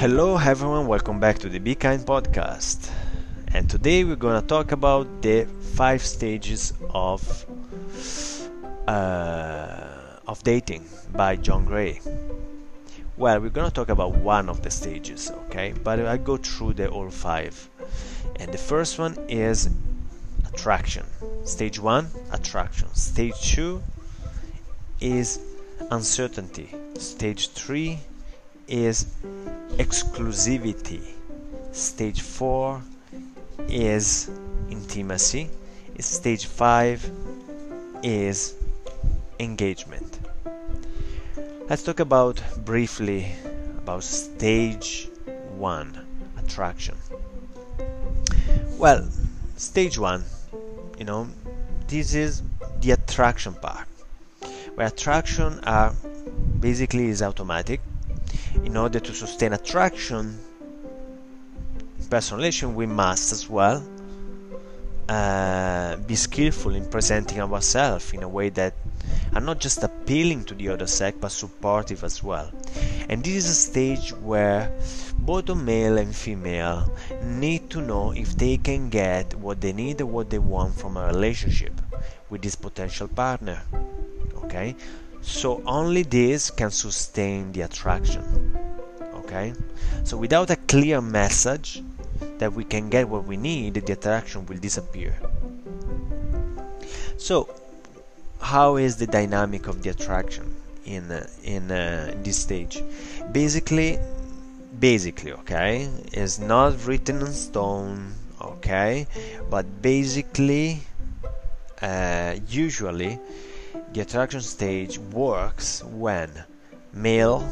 Hello, everyone, welcome back to the Be Kind podcast. And today we're gonna talk about the five stages of uh, of dating by John Gray. Well, we're gonna talk about one of the stages, okay? But I go through the all five. And the first one is attraction. Stage one, attraction. Stage two is uncertainty. Stage three is exclusivity. Stage 4 is intimacy. Stage 5 is engagement. Let's talk about briefly about stage 1 attraction. Well, stage 1, you know, this is the attraction part. Where attraction are basically is automatic in order to sustain attraction personal relation we must as well uh, be skillful in presenting ourselves in a way that are not just appealing to the other sex but supportive as well. And this is a stage where both male and female need to know if they can get what they need or what they want from a relationship with this potential partner okay so only this can sustain the attraction okay? So without a clear message that we can get what we need the attraction will disappear. So how is the dynamic of the attraction in uh, in, uh, this stage? Basically basically okay is not written in stone okay? But basically uh, usually the attraction stage works when male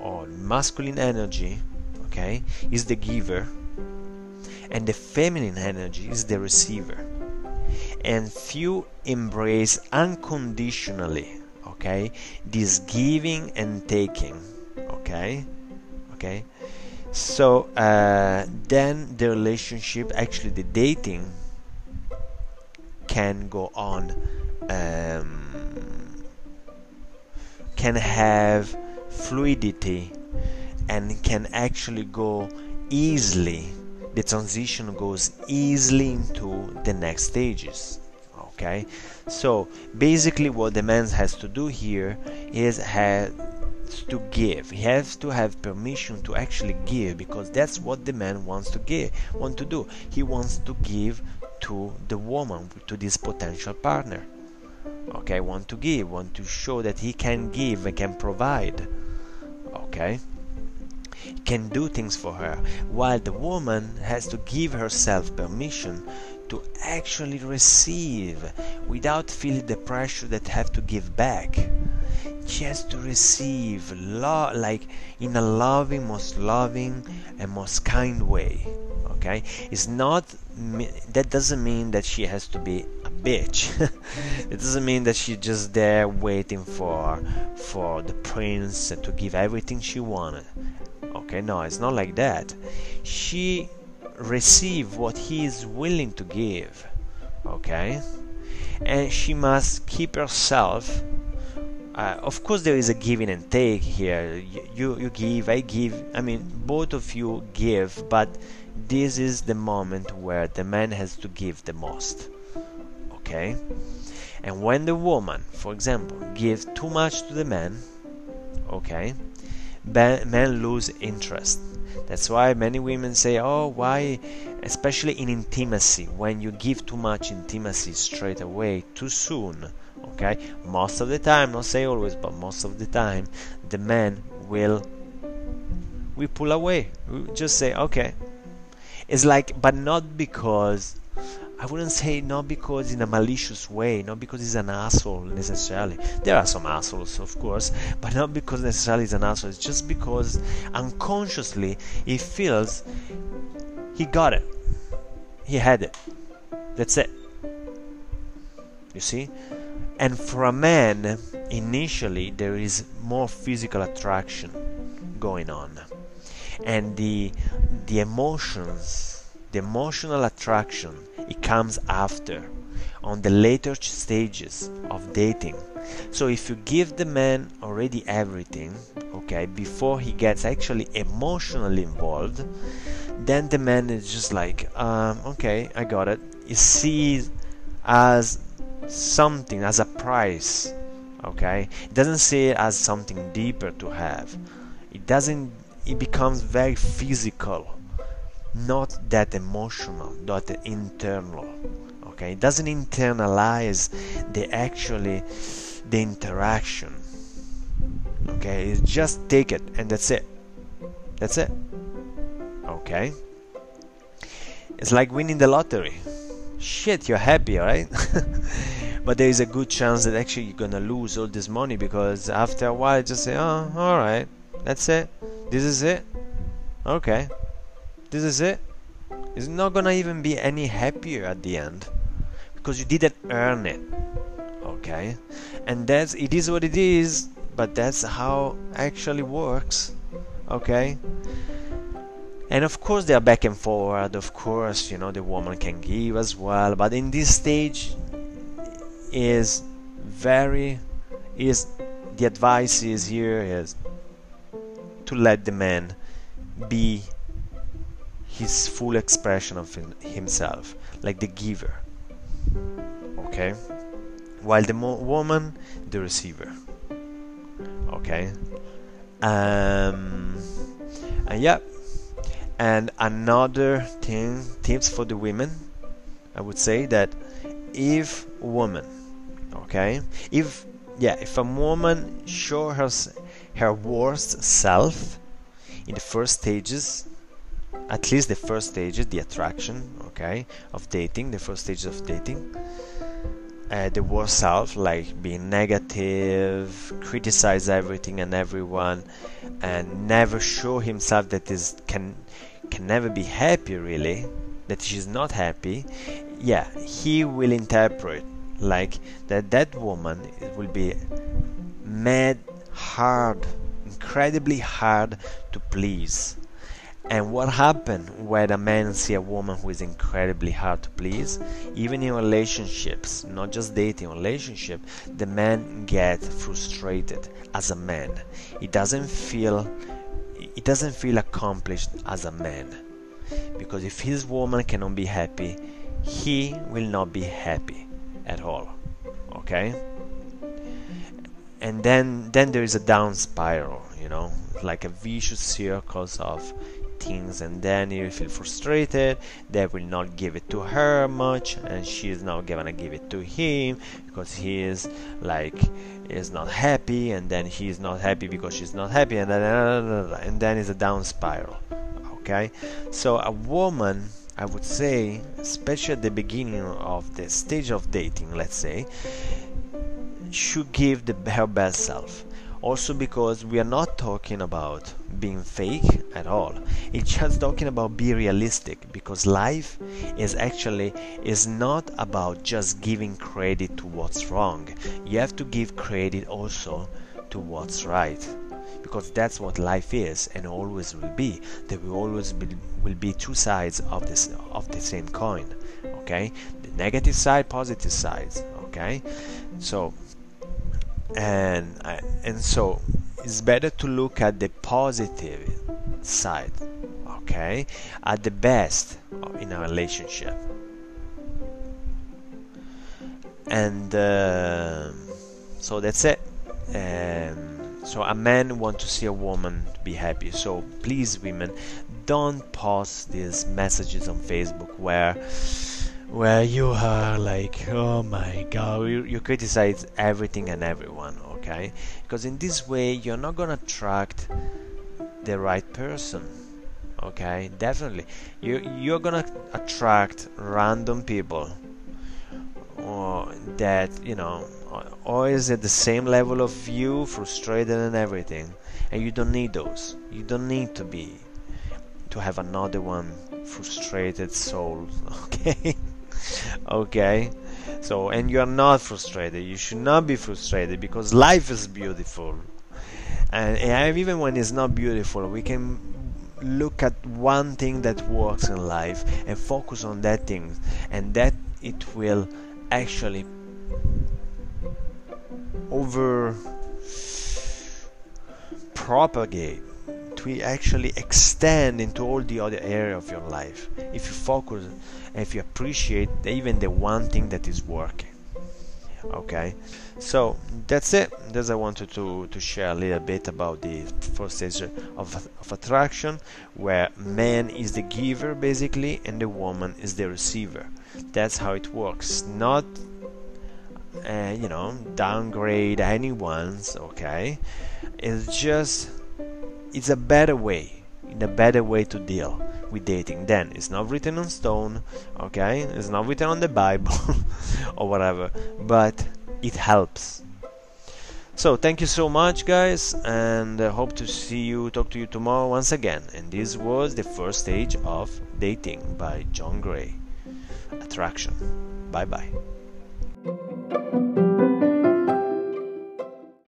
or masculine energy okay is the giver and the feminine energy is the receiver. And few embrace unconditionally okay this giving and taking okay okay. So uh, then the relationship actually the dating can go on um, can have fluidity and can actually go easily the transition goes easily into the next stages okay? So basically what the man has to do here is has to give. He has to have permission to actually give because that's what the man wants to give want to do. He wants to give to the woman to this potential partner okay want to give want to show that he can give can provide. Okay? Can do things for her. While the woman has to give herself permission to actually receive without feeling the pressure that have to give back. Has to receive lo- like in a loving most loving and most kind way. Okay? It's not that doesn't mean that she has to be bitch. it doesn't mean that she's just there waiting for for the prince to give everything she wanted. Okay, no, it's not like that. She receive what he is willing to give. Okay? And she must keep herself uh, of course there is a giving and take here you you give i give i mean both of you give but this is the moment where the man has to give the most okay? And when the woman for example gives too much to the man okay men lose interest. That's why many women say oh why especially in intimacy when you give too much intimacy straight away too soon okay? Most of the time not say always but most of the time the man will we pull away. We just say okay. It's like but not because I wouldn't say not because in a malicious way, not because he's an asshole necessarily. There are some assholes, of course, but not because necessarily he's an asshole. It's just because unconsciously he feels he got it, he had it. That's it. You see? And for a man, initially there is more physical attraction going on, and the the emotions, the emotional attraction it comes after on the later stages of dating. So if you give the man already everything okay before he gets actually emotionally involved then the man is just like um, okay i got it. He sees as something as a price okay? It doesn't see it as something deeper to have. It doesn't it becomes very physical not that emotional not internal okay? It doesn't internalize the actually the interaction okay? Just take it and that's it. That's it okay? It's like winning the lottery. Shit you're happy right? But there is a good chance that actually you're gonna lose all this money because after a while you just say oh all right that's it. This is it. Okay this is it. It's not gonna even be any happier at the end because you didn't earn it okay? And that's it is what it is but that's how actually works okay? And of course they are back and forward of course you know the woman can give as well but in this stage is very is the advice is here is to let the man be his full expression of himself like the giver okay? While the woman the receiver okay? Um and yeah and another thing tips for the women i would say that if woman okay? If yeah if a woman show her her worst self in the first stages at least the first stages the attraction okay of dating the first stages of dating. Uh, the worst self like being negative criticize everything and everyone and never show himself that is can can never be happy really that she's not happy. Yeah he will interpret like that that woman will be mad hard incredibly hard to please and what happens when a man see a woman who is incredibly hard to please? Even in relationships not just dating relationship the man get frustrated as a man. He doesn't feel he doesn't feel accomplished as a man. Because if his woman cannot be happy he will not be happy at all. Okay? And then then there is a down spiral you know? Like a vicious circles of things and then you feel frustrated they will not give it to her much and she is not gonna give it to him because he is like is not happy and then he is not happy because she's not happy and then and then it's a down spiral okay so a woman I would say, especially at the beginning of the stage of dating, let's say, should give the, her best self. Also, because we are not talking about being fake at all. It's just talking about be realistic because life is actually is not about just giving credit to what's wrong. You have to give credit also to what's right because that's what life is and always will be there will always be will be two sides of this of the same coin okay the negative side positive sides okay so and and so it's better to look at the positive side okay? At the best in a relationship. And uh, so that's it. Um, so a man want to see a woman be happy. So please women don't post these messages on facebook where where you are like oh my god you, you criticize everything and everyone okay because in this way you're not gonna attract the right person okay definitely you you're gonna attract random people or that you know always at the same level of you, frustrated and everything. And you don't need those. You don't need to be to have another one frustrated soul. Okay? okay? So and you are not frustrated. You should not be frustrated because life is beautiful. And, and even when it's not beautiful, we can look at one thing that works in life and focus on that thing and that it will actually over propagate to actually extend into all the other area of your life. If you focus and if you appreciate even the one thing that is working. Okay? So that's it. That's i wanted to to share a little bit about the first stage of, of attraction where man is the giver basically and the woman is the receiver. That's how it works. Not uh, you know downgrade anyone's okay? It's just it's a better way in a better way to deal with dating. Then it's not written on stone okay? It's not written on the bible or whatever but it helps. So thank you so much guys and uh, hope to see you talk to you tomorrow once again. And this was the first stage of dating by john gray. Attraction. Bye bye